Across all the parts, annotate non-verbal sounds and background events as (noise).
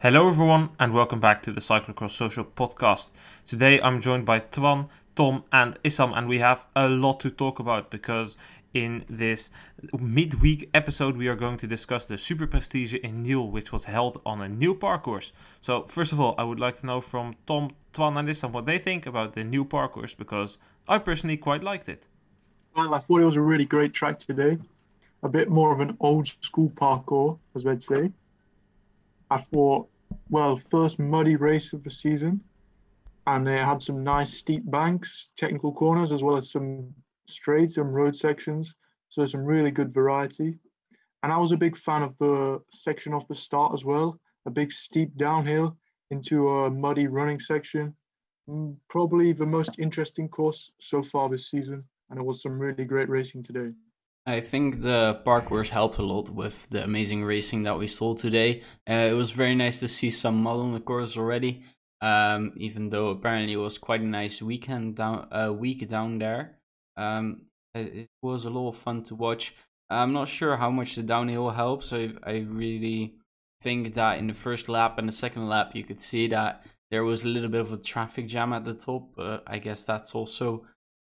Hello, everyone, and welcome back to the Cyclocross Social Podcast. Today I'm joined by Twan, Tom, and Issam, and we have a lot to talk about because in this midweek episode we are going to discuss the Super Prestige in Niel, which was held on a new parcours. So, first of all, I would like to know from Tom, Twan, and Issam what they think about the new parcours because I personally quite liked it. Well, I thought it was a really great track today. A bit more of an old school parcours as we'd say. I thought, well, first muddy race of the season, and it had some nice steep banks, technical corners, as well as some straight, some road sections. So some really good variety. And I was a big fan of the section off the start as well, a big steep downhill into a muddy running section. Mm, Probably the most interesting course so far this season, and it was some really great racing today. I think the parcours helped a lot with the amazing racing that we saw today. Uh, it was very nice to see some mud on the course already, um, even though apparently it was quite a nice weekend down uh, week down there. Um, it, it was a lot of fun to watch. I'm not sure how much the downhill helps. I I really think that in the first lap and the second lap you could see that there was a little bit of a traffic jam at the top. I guess that's also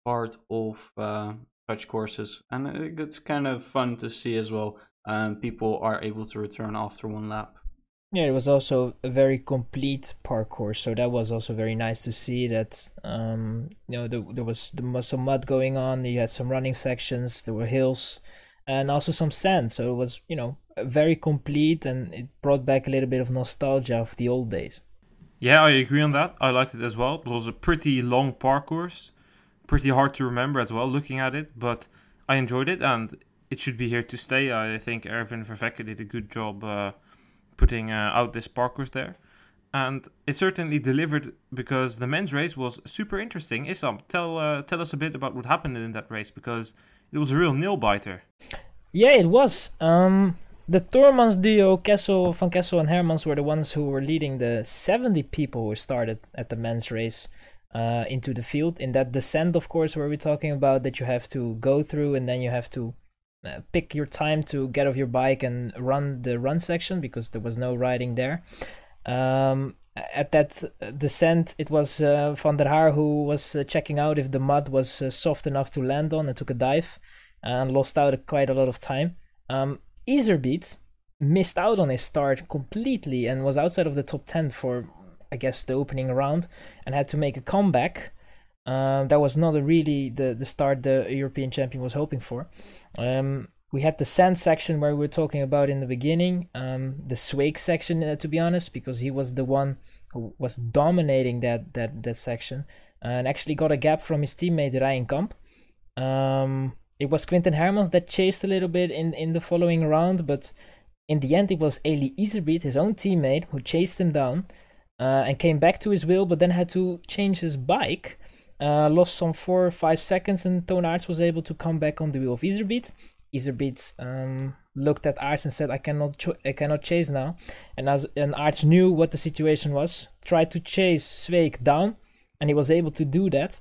part of uh, such courses, and it- it's kind of fun to see as well. Um, people are able to return after one lap. Yeah, it was also a very complete parcours, so that was also very nice to see. That um, you know, there, there was there was some mud going on. You had some running sections, there were hills, and also some sand. So it was you know very complete, and it brought back a little bit of nostalgia of the old days. Yeah, I agree on that. I liked it as well. It was a pretty long parcours, pretty hard to remember as well looking at it, but I enjoyed it and it should be here to stay. I think Erwin Vervecken did a good job uh, putting uh, out this parcours there. And it certainly delivered because the men's race was super interesting. Isam, tell uh, tell us a bit about what happened in that race because it was a real nail biter. Yeah, it was. Um, the Tormans duo, Kessel, Van Kessel, and Hermans were the ones who were leading the 70 people who started at the men's race uh, into the field. In that descent, of course, where we're talking about that you have to go through and then you have to uh, pick your time to get off your bike and run the run section because there was no riding there. Um, at that descent, it was uh, Van der Haar who was uh, checking out if the mud was uh, soft enough to land on and took a dive and lost out quite a lot of time. Um, Iserbyt missed out on his start completely and was outside of the top 10 for, I guess, the opening round and had to make a comeback. Um, that was not a really the, the start the European champion was hoping for. Um, we had the sand section where we were talking about in the beginning, um, the Sweeck section, uh, to be honest, because he was the one who was dominating that that that section and actually got a gap from his teammate Ryan Kamp. Um, it was Quinten Hermans that chased a little bit in, in the following round, but in the end, it was Eli Iserbyt, his own teammate, who chased him down uh, and came back to his wheel, but then had to change his bike. Uh, lost some four or five seconds, and Toon Aerts was able to come back on the wheel of Iserbyt. Iserbyt um, looked at Aerts and said, "I cannot, I cannot chase now." And as and Aerts knew what the situation was, tried to chase Sweeck down, and he was able to do that.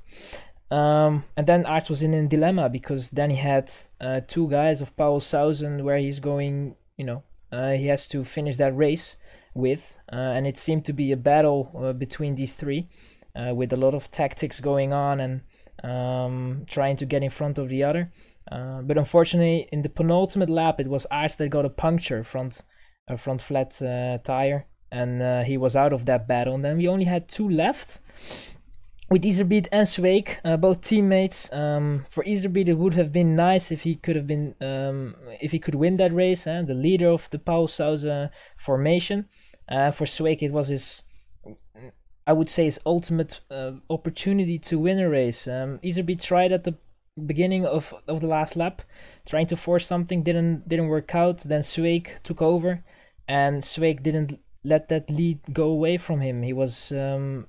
Um, and then Aerts was in a dilemma because then he had uh, two guys of Pauwels Sauzen where he's going, you know, uh, he has to finish that race with, uh, and it seemed to be a battle uh, between these three, uh, with a lot of tactics going on and um, trying to get in front of the other. Uh, but unfortunately, in the penultimate lap, it was Aerts that got a puncture front, a front flat tire, and he was out of that battle. And then we only had two left with Iserbyt and Sweeck, uh, both teammates. Um, for Iserbyt, it would have been nice if he could have been, um, if he could win that race, eh? the leader of the Pauwels Sauzen formation. Uh, for Sweeck, it was his, I would say, his ultimate uh, opportunity to win a race. Um, Iserbyt tried at the beginning of, of the last lap, trying to force something, didn't didn't work out. Then Sweeck took over, and Sweeck didn't let that lead go away from him. He was um,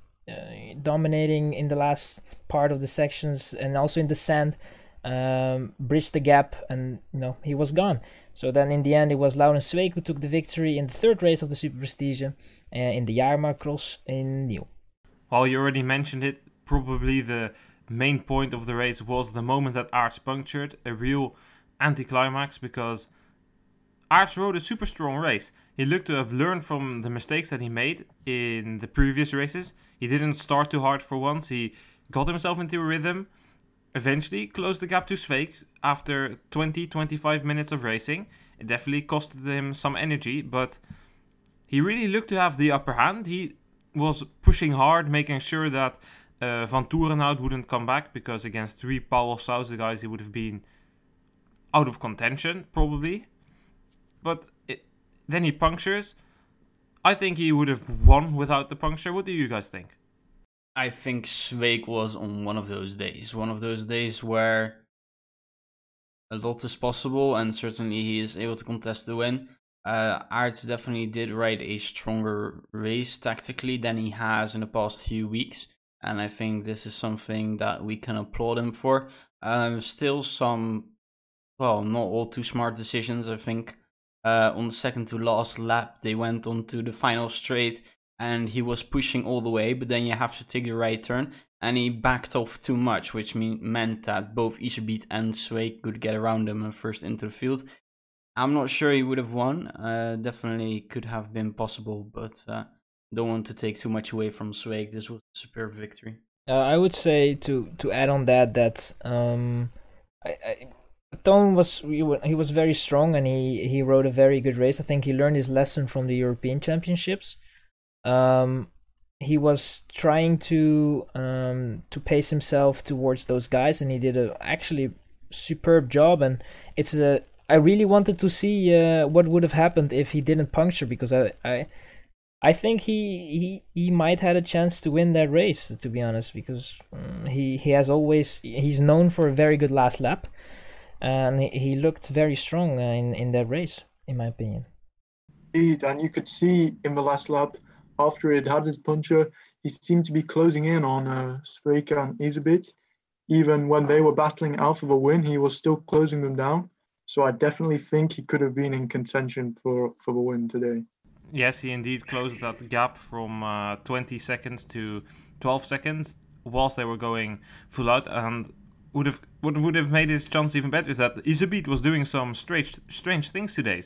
dominating in the last part of the sections and also in the sand um, bridged the gap and you know he was gone so then in the end it was Laurens Sweeck who took the victory in the third race of the Super Prestige uh, in the Jaarmarktcross in Niel. Well, you already mentioned it. Probably the main point of the race was the moment that Aerts punctured, a real anticlimax because Aerts rode a super strong race. He looked to have learned from the mistakes that he made in the previous races. He didn't start too hard for once. He got himself into a rhythm. Eventually closed the gap to Sweeck after 20 25 minutes of racing. It definitely costed him some energy, but he really looked to have the upper hand. He was pushing hard, making sure that uh, Vanthourenhout wouldn't come back because against three Pauwels Sauzen guys, he would have been out of contention probably. But it, then he punctures. I think he would have won without the puncture. What do you guys think? I think Sweeck was on one of those days. One of those days where a lot is possible, and certainly he is able to contest the win. Uh, Aerts definitely did ride a stronger race tactically than he has in the past few weeks, and I think this is something that we can applaud him for. Um, still some, well, not all too smart decisions. I think uh, on the second to last lap they went on to the final straight, and he was pushing all the way, but then you have to take the right turn, and he backed off too much, which mean, meant that both Iserbyt and Sweeck could get around him and first into the field. I'm not sure he would have won. Uh, definitely could have been possible, but uh, don't want to take too much away from Sweeck. This was a superb victory. Uh, I would say to to add on that that um, I, I, Toon was he was very strong and he he rode a very good race. I think he learned his lesson from the European Championships. Um, he was trying to um, to pace himself towards those guys, and he did a actually superb job. And it's a I really wanted to see uh, what would have happened if he didn't puncture because I I I think he he he might had a chance to win that race to be honest because um, he he has always he's known for a very good last lap and he, he looked very strong uh, in in that race in my opinion. Indeed, and you could see in the last lap after he'd had his puncher, he seemed to be closing in on uh, Sweeck and Iserbyt. Even when they were battling out for the win, he was still closing them down. So I definitely think he could have been in contention for, for the win today. Yes, he indeed closed that gap from uh, 20 seconds to 12 seconds whilst they were going full out, and would have what would have made his chance even better is that Iserbyt was doing some strange strange things today.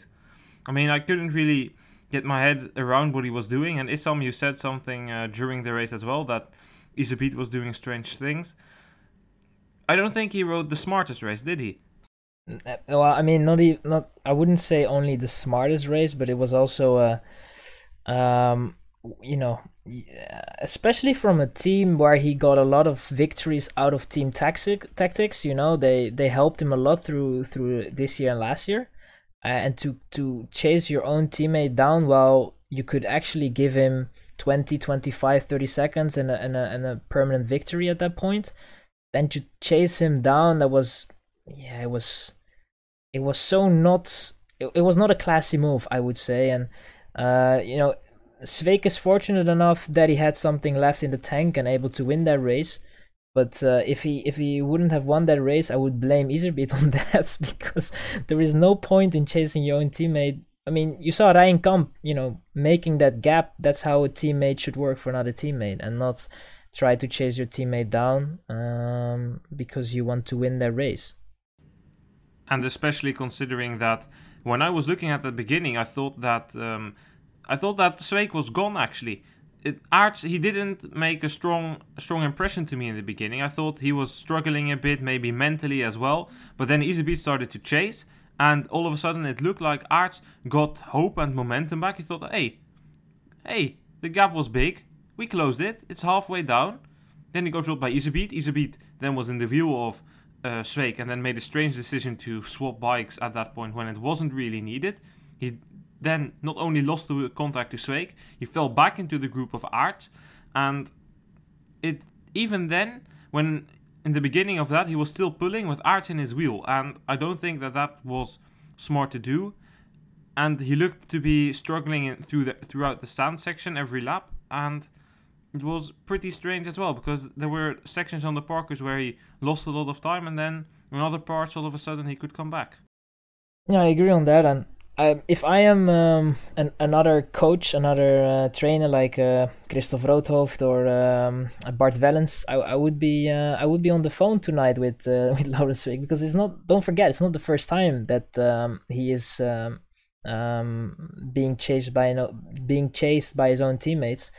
I mean, I couldn't really get my head around what he was doing. And Issam, you said something uh, during the race as well that Iserbyt was doing strange things. I don't think he rode the smartest race, did he? Well, I mean, not even, not. I wouldn't say only the smartest race, but it was also a, um, you know, especially from a team where he got a lot of victories out of team tactic tactics. You know, they they helped him a lot through through this year and last year uh, and to to chase your own teammate down while you could actually give him 20 25 30 seconds and a, and a, and a permanent victory at that point then to chase him down that was yeah it was it was so not it, it was not a classy move i would say and uh you know Sweeck is fortunate enough that he had something left in the tank and able to win that race but uh, if he if he wouldn't have won that race, I would blame Iserbyt (laughs) on that (laughs) because there is no point in chasing your own teammate. I mean, you saw Ryan Kamp, you know, making that gap. That's how a teammate should work for another teammate, and not try to chase your teammate down um, because you want to win that race. And especially considering that when I was looking at the beginning, I thought that um, I thought that Sweeck was gone actually it, Aerts he didn't make a strong strong impression to me in the beginning. I thought he was struggling a bit, maybe mentally as well. But then Iserbyt started to chase, and all of a sudden it looked like Aerts got hope and momentum back. He thought, hey, hey, the gap was big. We closed it. It's halfway down. Then he got dropped by Iserbyt. Iserbyt then was in the view of uh, and then made a strange decision to swap bikes at that point when it wasn't really needed. He then not only lost the contact to Sweeck, he fell back into the group of Aerts, and it even then, when in the beginning of that he was still pulling with Aerts in his wheel, and I don't think that that was smart to do. And he looked to be struggling in, through the, throughout the sand section every lap, and it was pretty strange as well because there were sections on the parkers where he lost a lot of time, and then in other parts, all of a sudden, he could come back. Yeah, I agree on that, and um, if I am um, an, another coach, another uh, trainer like uh, Christoph Roodhooft or um, Bart Wellens, I, I would be uh, I would be on the phone tonight with uh, (laughs) with Laurens Sweeck because it's not. Don't forget, it's not the first time that um, he is um, um, being chased by no, being chased by his own teammates,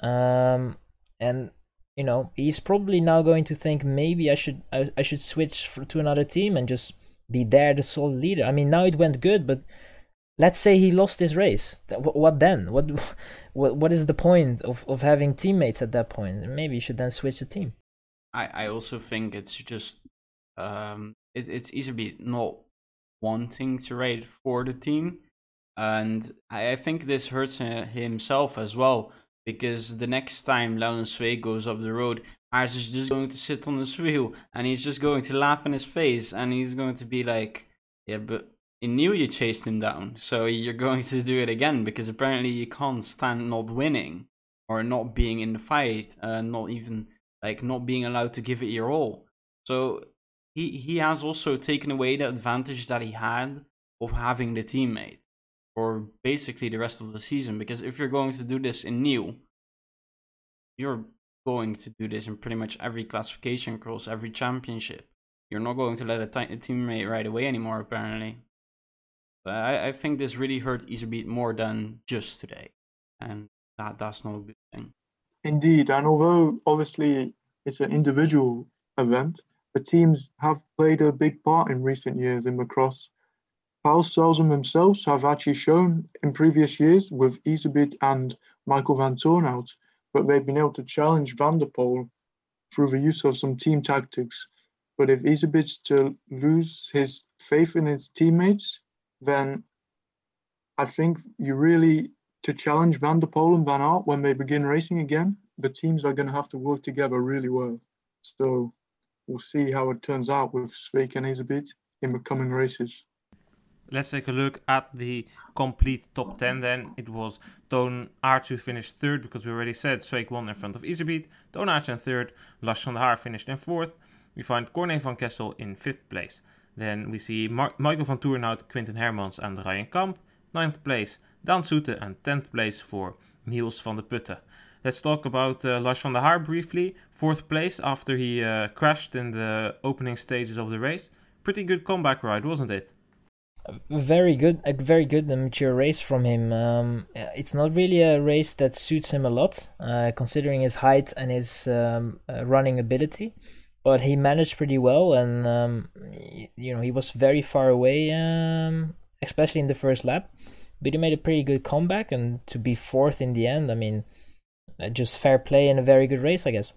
and you know he's probably now going to think maybe I should I, I should switch for, to another team and just be there the sole leader. I mean now it went good, but let's say he lost his race. What then? What (laughs) what what is the point of, of having teammates at that point? Maybe you should then switch the team. I, I also think it's just um it, it's easily not wanting to ride for the team and I, I think this hurts himself as well because the next time Leon Sway goes up the road, Aerts is just going to sit on his wheel and he's just going to laugh in his face and he's going to be like, yeah, but in Niel you chased him down, so you're going to do it again because apparently you can't stand not winning or not being in the fight, uh, not even like not being allowed to give it your all. So he he has also taken away the advantage that he had of having the teammate for basically the rest of the season. Because if you're going to do this in Niel, you're going to do this in pretty much every classification cross, every championship. You're not going to let a, t- a teammate right away anymore, apparently. I, I think this really hurt Iserbyt more than just today, and that that's not a good thing. Indeed, and although obviously it's an individual event, the teams have played a big part in recent years in Macross. Pauwels Sauzen themselves have actually shown in previous years with Iserbyt and Michael Vanthourenhout, but they've been able to challenge Van der Poel through the use of some team tactics. But if Iserbyt's to lose his faith in his teammates, then I think you really to challenge Van der Poel and Van Aert when they begin racing again, the teams are going to have to work together really well. So we'll see how it turns out with Sweeck and Iserbyt in the coming races. Let's take a look at the complete top 10 then. It was Toon Aerts who finished third because we already said Sweeck won in front of Iserbyt. Toon Aerts in third, Lars van der Haar finished in fourth. We find Corné van Kessel in fifth place. Then we see Mar- Michael Vanthourenhout, Quinten Hermans and Ryan Kamp. Ninth place, Daan Soete and 10th place for Niels Vandeputte. Let's talk about uh, Lars van der Haar briefly. Fourth place after he uh, crashed in the opening stages of the race. Pretty good comeback ride, wasn't it? Very good, a very good and mature race from him. Um, it's not really a race that suits him a lot, uh, considering his height and his um, uh, running ability but he managed pretty well, and um, you know he was very far away, um, especially in the first lap. But he made a pretty good comeback, and to be fourth in the end, I mean, uh, just fair play and a very good race, I guess.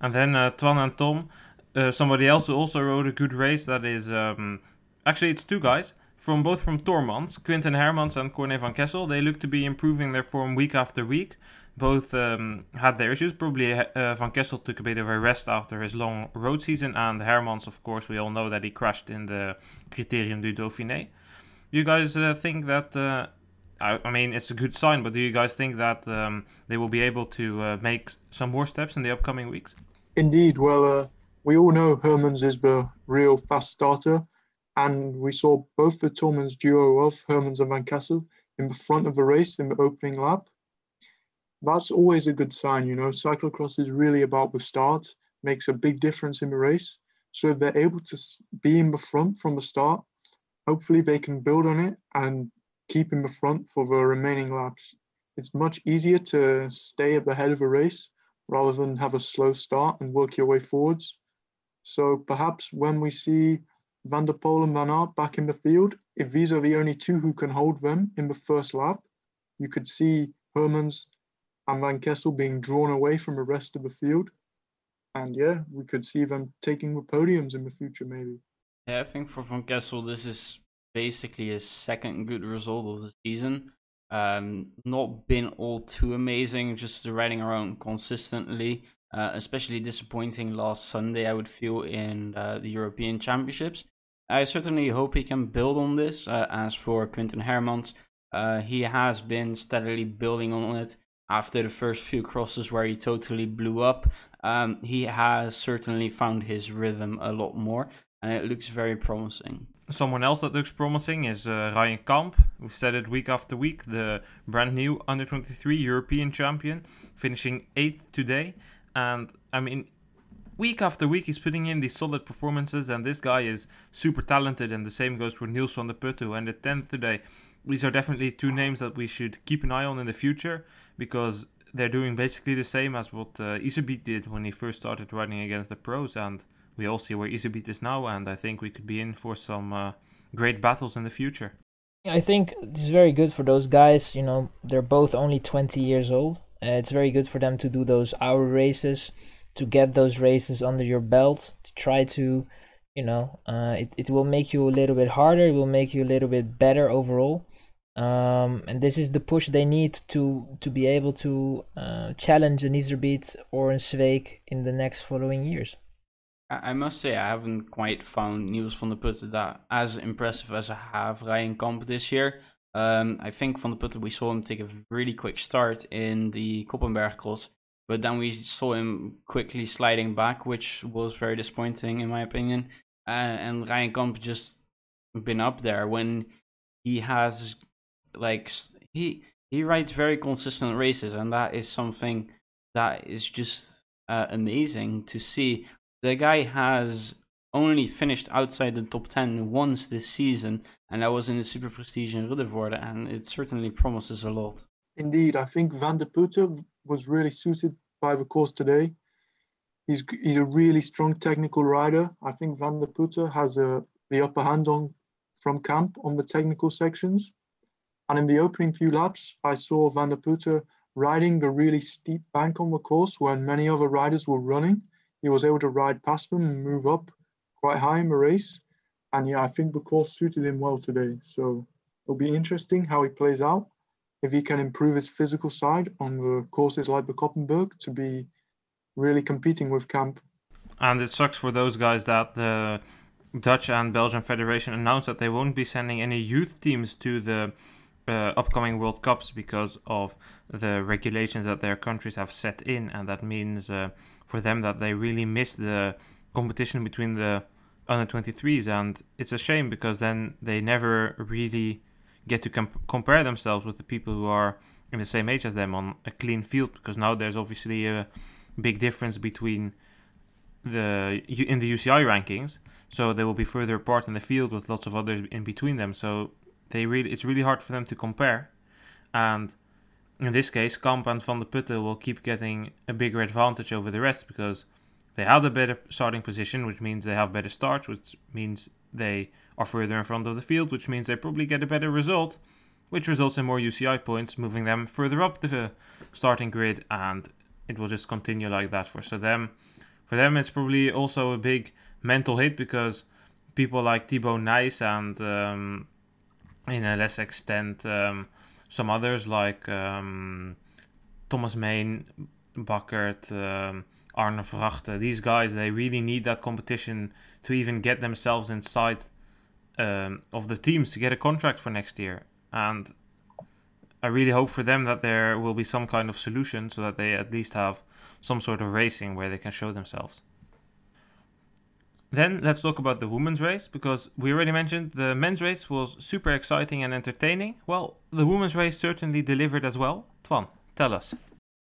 And then uh, Twan and Tom, uh, somebody else who also rode a good race. That is um, actually it's two guys from both from Tormans, Quinten Hermans and Corné van Kessel. They look to be improving their form week after week both um, had their issues. Probably uh, Van Kessel took a bit of a rest after his long road season, and Hermans, of course, we all know that he crashed in the Criterium du Dauphiné. Do you guys uh, think that? Uh, I, I, mean, it's a good sign, but do you guys think that um, they will be able to uh, make some more steps in the upcoming weeks? Indeed. Well, uh, we all know Hermans is the real fast starter, and we saw both the Tormans duo of Hermans and Van Kessel in the front of the race in the opening lap that's always a good sign. You know, cyclocross is really about the start, makes a big difference in the race. So if they're able to be in the front from the start, hopefully they can build on it and keep in the front for the remaining laps. It's much easier to stay at the head of a race rather than have a slow start and work your way forwards. So perhaps when we see Van der Poel and Van Aert back in the field, if these are the only two who can hold them in the first lap, you could see Hermans and Van Kessel being drawn away from the rest of the field. And yeah, we could see them taking the podiums in the future, maybe. Yeah, I think for Van Kessel, this is basically his second good result of the season. Um, not been all too amazing, just riding around consistently. Uh, especially disappointing last Sunday, I would feel, in uh, the European Championships. I certainly hope he can build on this. Uh, as for Quinten Hermans, uh, he has been steadily building on it after the first few crosses where he totally blew up, um, he has certainly found his rhythm a lot more, and it looks very promising. Someone else that looks promising is uh, Ryan Kamp. We've said it week after week, the brand new under 23 European champion, finishing eighth today. And I mean, week after week, he's putting in these solid performances, and this guy is super talented. And the same goes for Niels Vandeputte, who ended 10th today. these are definitely two names that we should keep an eye on in the future because they're doing basically the same as what uh, Iserbyt did when he first started riding against the pros, and we all see where Iserbyt is now, and I think we could be in for some uh, great battles in the future. I think it's very good for those guys. You know, they're both only 20 years old. Uh, it's very good for them to do those hour races, to get those races under your belt, to try to, you know, uh, it, it will make you a little bit harder, it will make you a little bit better overall. Um, and this is the push they need to to be able to uh, challenge an Iserbyt or a Sweeck in the next following years. I must say I haven't quite found Niels Vandeputte that as impressive as I have Ryan Kamp this year. Um, I think Vandeputte we saw him take a really quick start in the Koppenberg cross, but then we saw him quickly sliding back, which was very disappointing in my opinion. Uh, and Ryan Kamp just been up there when he has like he he rides very consistent races, and that is something that is just uh, amazing to see. The guy has only finished outside the top 10 once this season, and that was in the Super Prestige in Ruddervoorde, and it certainly promises a lot. Indeed, I think Vandeputte was really suited by the course today. He's, he's a really strong technical rider. I think Vandeputte has a, the upper hand on from Kamp on the technical sections. And in the opening few laps, I saw Vandeputte riding the really steep bank on the course when many other riders were running. He was able to ride past them and move up quite high in the race. And yeah, I think the course suited him well today. So it'll be interesting how he plays out. If he can improve his physical side on the courses like the Koppenberg to be really competing with Kamp. And it sucks for those guys that the Dutch and Belgian Federation announced that they won't be sending any youth teams to the uh, upcoming World Cups because of the regulations that their countries have set in, and that means uh, for them that they really miss the competition between the under 23s, and it's a shame because then they never really get to comp- compare themselves with the people who are in the same age as them on a clean field because now there's obviously a big difference between the in the UCI rankings. So they will be further apart in the field with lots of others in between them. So they really it's really hard for them to compare. And in this case, Kamp and Vandeputte will keep getting a bigger advantage over the rest because they have the better starting position, which means they have better starts, which means they are further in front of the field, which means they probably get a better result, which results in more UCI points, moving them further up the starting grid, and it will just continue like that for so them. For them, it's probably also a big mental hit because people like Thibau Nys and um, in a less extent um, some others like um, Thomas Mein, Bakkert, um, Arne Vrachte. These guys, they really need that competition to even get themselves inside um, of the teams to get a contract for next year. And I really hope for them that there will be some kind of solution so that they at least have some sort of racing where they can show themselves. Then let's talk about the women's race because we already mentioned the men's race was super exciting and entertaining. Well, the women's race certainly delivered as well. Twan, tell us.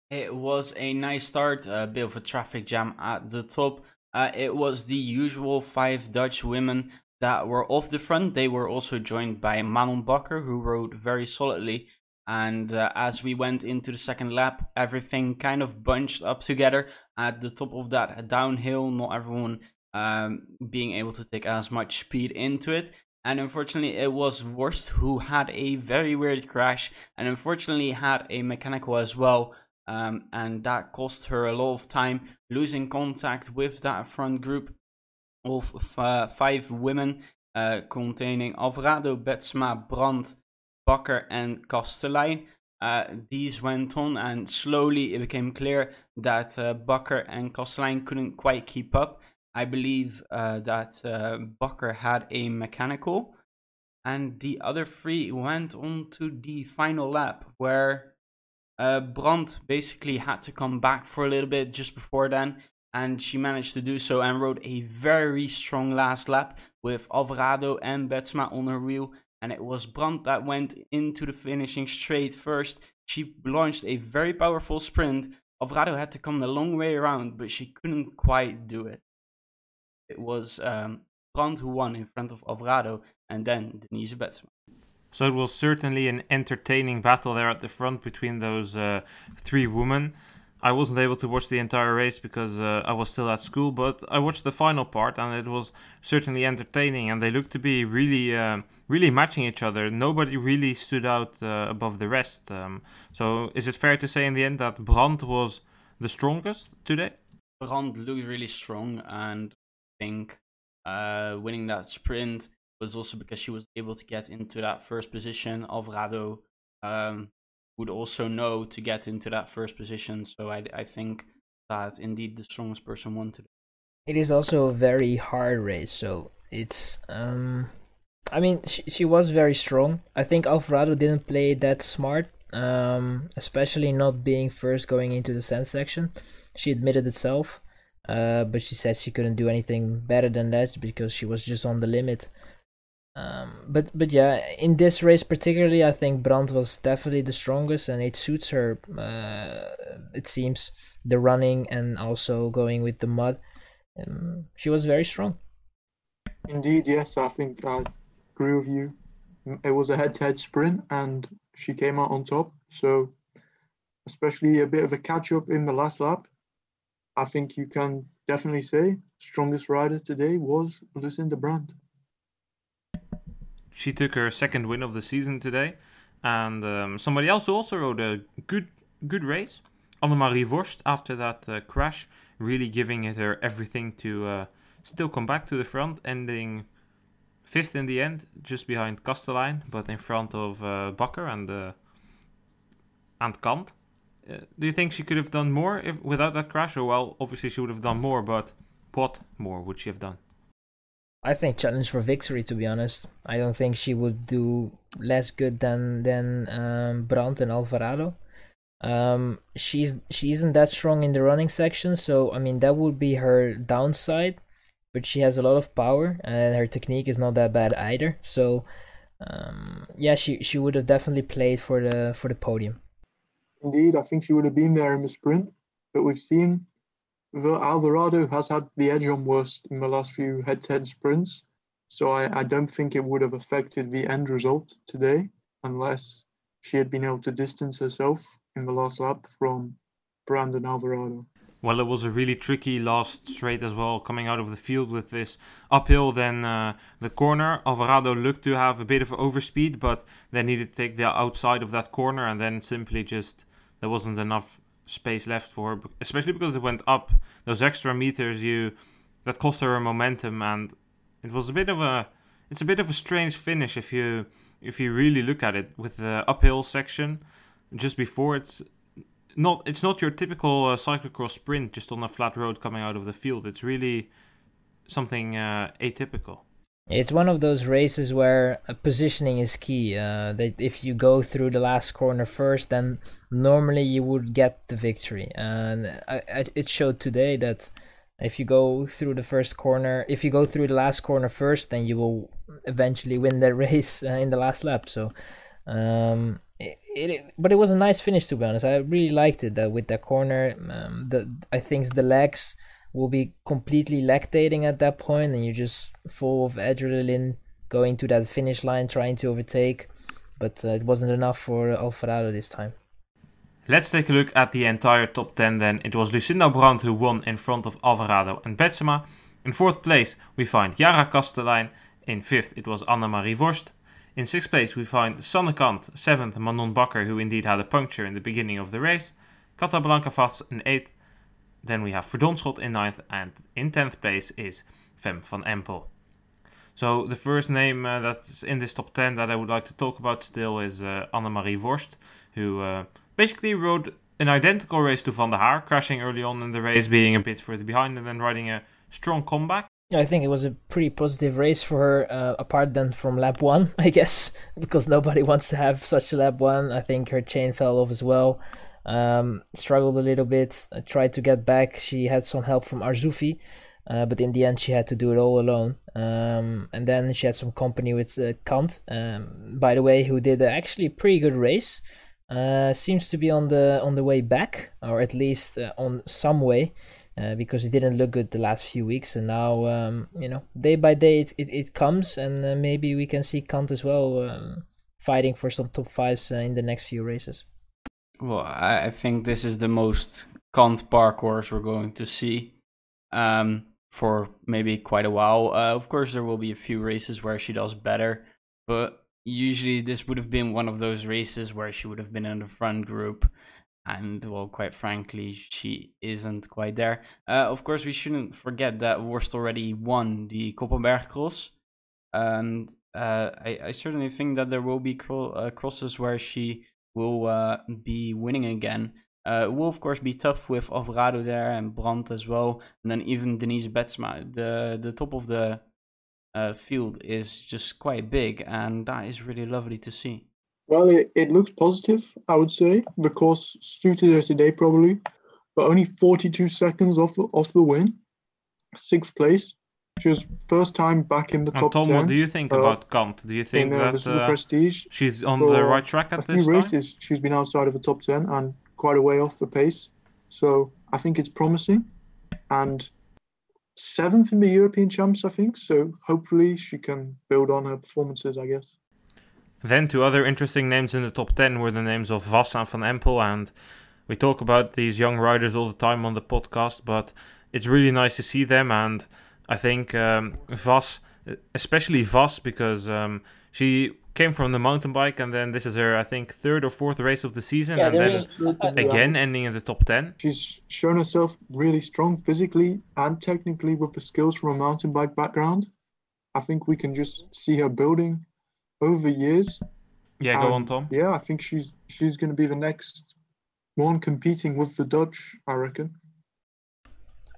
It was a nice start, a bit of a traffic jam at the top. Uh, it was the usual five Dutch women that were off the front. They were also joined by Manon Bakker, who rode very solidly. And uh, as we went into the second lap, everything kind of bunched up together at the top of that downhill. Not everyone um, being able to take as much speed into it. And unfortunately, it was Worst who had a very weird crash and unfortunately had a mechanical as well. Um, and that cost her a lot of time, losing contact with that front group of uh, five women uh, containing Alvarado, Betsema, Brand, Bakker, and Kastelijn. Uh, these went on, and slowly it became clear that uh, Bakker and Kastelijn couldn't quite keep up. I believe uh, that uh, Bakker had a mechanical, and the other three went on to the final lap where uh, Brand basically had to come back for a little bit just before then, and she managed to do so and rode a very strong last lap with Alvarado and Betsema on her wheel. And it was Brand that went into the finishing straight first. She launched a very powerful sprint. Alvarado had to come the long way around, but she couldn't quite do it it was um, Brand who won in front of Alvarado and then Denise Betsema. So it was certainly an entertaining battle there at the front between those uh, three women. I wasn't able to watch the entire race because uh, I was still at school, but I watched the final part and it was certainly entertaining. And they looked to be really, uh, really matching each other. Nobody really stood out uh, above the rest. Um, so is it fair to say in the end that Brand was the strongest today? Brand looked really strong, and think uh, winning that sprint was also because she was able to get into that first position. Alvarado um, would also know to get into that first position. So I, I think that indeed the strongest person won today. It is also a very hard race, so it's um I mean she she was very strong. I think Alvarado didn't play that smart, um especially not being first going into the sand section. She admitted itself. Uh, but she said she couldn't do anything better than that because she was just on the limit. Um, but but yeah, in this race particularly, I think Brand was definitely the strongest, and it suits her. Uh, it seems the running and also going with the mud. Um, she was very strong. Indeed, yes, I think I agree with you. It was a head-to-head sprint, and she came out on top. So, especially a bit of a catch-up in the last lap. I think you can definitely say strongest rider today was Lucinda Brand. She took her second win of the season today, and um, somebody else also rode a good good race. Annemarie Worst, after that uh, crash, really giving it her everything to uh, still come back to the front, ending fifth in the end, just behind Kastelijn, but in front of uh, Bakker and uh, and Cant. Do you think she could have done more if, without that crash? Or well, obviously she would have done more, but what more would she have done? I think challenge for victory. To be honest, I don't think she would do less good than than um, Brand and Alvarado. Um, she's she isn't that strong in the running section, so I mean that would be her downside. But she has a lot of power, and her technique is not that bad either. So, um, yeah, she she would have definitely played for the for the podium. Indeed, I think she would have been there in the sprint, but we've seen that Alvarado has had the edge on Worst in the last few head-to-head sprints, so I, I don't think it would have affected the end result today unless she had been able to distance herself in the last lap from Brandon Alvarado. Well, it was a really tricky last straight as well, coming out of the field with this uphill. Then uh, the corner, Alvarado looked to have a bit of overspeed, but they needed to take the outside of that corner, and then simply just there wasn't enough space left for her, especially because it went up those extra meters. You that cost her momentum, and it was a bit of a it's a bit of a strange finish if you if you really look at it with the uphill section just before it's not it's not your typical uh, cyclocross sprint just on a flat road coming out of the field. It's really something uh, atypical. It's one of those races where uh, positioning is key. Uh, that if you go through the last corner first, then normally you would get the victory. And I, I, it showed today that if you go through the first corner, if you go through the last corner first, then you will eventually win the (laughs) race uh, in the last lap. So, um, it, it, but it was a nice finish to be honest. I really liked it uh, with that corner. Um, the I think the legs will be completely lactating at that point and you're just full of adrenaline going to that finish line trying to overtake but uh, it wasn't enough for Alvarado this time. Let's take a look at the entire top 10 then. It was Lucinda Brand who won in front of Alvarado and Betsema. In fourth place we find Yara Kastelijn. In fifth it was Annemarie Worst. In sixth place we find Sanne Cant, seventh Manon Bakker who indeed had a puncture in the beginning of the race. Kata Blanka Vas in eighth. Then we have Verdonschot in ninth, and in tenth place is Fem van Empel. So the first name uh, that's in this top 10 that I would like to talk about still is uh, Annemarie Worst, who uh, basically rode an identical race to Van der Haar, crashing early on in the race, being a bit further behind, and then riding a strong comeback. I think it was a pretty positive race for her, uh, apart than from lap one, (laughs) I guess, because nobody wants to have such a lap one. I think her chain fell off as well. Um, struggled a little bit, I tried to get back. She had some help from Arzuffi, uh, but in the end, she had to do it all alone. Um, and then she had some company with uh, Cant, um, by the way, who did actually pretty good race. Uh, seems to be on the on the way back, or at least uh, on some way, uh, because it didn't look good the last few weeks. And now, um, you know, day by day it, it, it comes, and uh, maybe we can see Cant as well um, fighting for some top fives uh, in the next few races. Well, I, think this is the most cont parcours we're going to see um, for maybe quite a while. Uh, of course, there will be a few races where she does better, but usually this would have been one of those races where she would have been in the front group. And well, quite frankly, she isn't quite there. Uh, of course, we shouldn't forget that Worst already won the Koppenberg Cross, and uh, I, I, certainly think that there will be cro- uh, crosses where she will uh, be winning again. Uh, it will of course be tough with Alvarado there and Brand as well, and then even Denise Betsema. The the top of the uh, field is just quite big, and that is really lovely to see. Well, it, it looks positive, I would say. The course suited her today, probably, but only 42 seconds off the, off the win, sixth place. She was first time back in the and top Tom, 10. what do you think uh, about Cant? Do you think in uh, that uh, Prestige. she's on for the right track a at few this time? races, she's been outside of the top 10 and quite a way off the pace. So I think it's promising. And seventh in the European Champs, I think. So hopefully she can build on her performances, I guess. Then two other interesting names in the top 10 were the names of Vas and Van Empel. And we talk about these young riders all the time on the podcast, but it's really nice to see them. And I think um, Vas, especially Vas, because um, she came from the mountain bike and then this is her, I think, third or fourth race of the season. Yeah, and there then again ending in the top 10. She's shown herself really strong physically and technically with the skills from a mountain bike background. I think we can just see her building over the years. Yeah, go on, Tom. Yeah, I think she's she's going to be the next one competing with the Dutch. I reckon.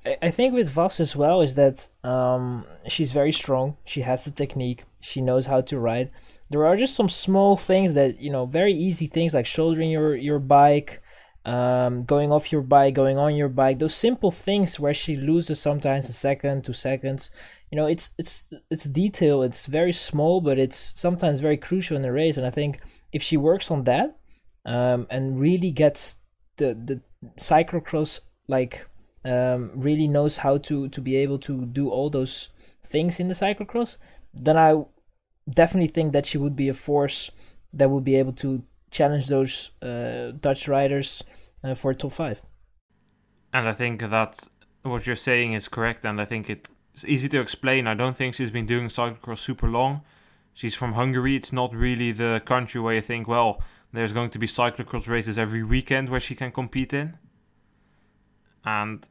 I think with Vas as well is that um, she's very strong. She has the technique. She knows how to ride. There are just some small things that you know, very easy things like shouldering your your bike, um, going off your bike, going on your bike. Those simple things where she loses sometimes a second, two seconds. You know, it's it's it's detail. It's very small, but it's sometimes very crucial in the race. And I think if she works on that um, and really gets the the cyclocross like um, really knows how to to be able to do all those things in the cyclocross, then I definitely think that she would be a force that would be able to challenge those uh, Dutch riders uh, for top five. And I think that what you're saying is correct, and I think it's easy to explain. I don't think she's been doing cyclocross super long. She's from Hungary. It's not really the country where you think, well, there's going to be cyclocross races every weekend where she can compete in. And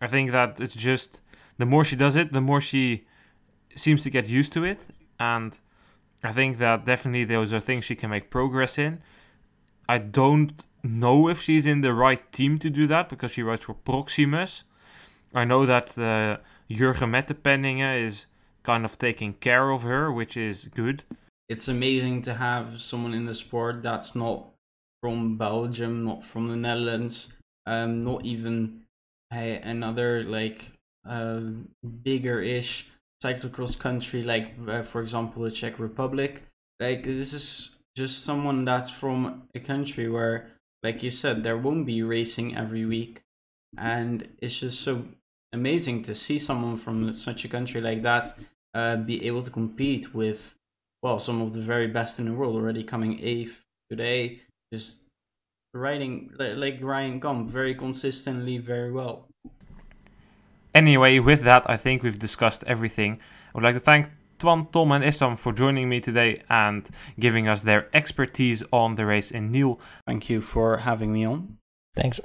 I think that it's just the more she does it, the more she seems to get used to it. And I think that definitely those are things she can make progress in. I don't know if she's in the right team to do that because she rides for Proximus. I know that uh, Jurgen Mettepenningen is kind of taking care of her, which is good. It's amazing to have someone in the sport that's not from Belgium, not from the Netherlands, um, not even a, another like uh, bigger-ish cyclocross country, like uh, for example the Czech Republic. Like this is just someone that's from a country where, like you said, there won't be racing every week, and it's just so amazing to see someone from such a country like that uh, be able to compete with, well, some of the very best in the world already coming eighth today, just riding like Ryan Kamp very consistently, very well. Anyway, with that, I think we've discussed everything. I would like to thank Twan, Tom, and Issam for joining me today and giving us their expertise on the race in Niel. Thank you for having me on. Thanks.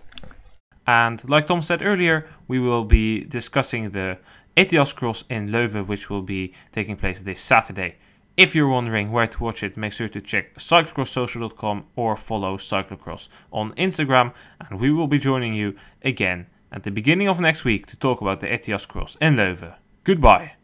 And like Tom said earlier, we will be discussing the Ethias Cross in Leuven, which will be taking place this Saturday. If you're wondering where to watch it, make sure to check cyclocrosssocial.com or follow Cyclocross on Instagram, and we will be joining you again at the beginning of next week to talk about the Ethias Cross in Leuven. Goodbye.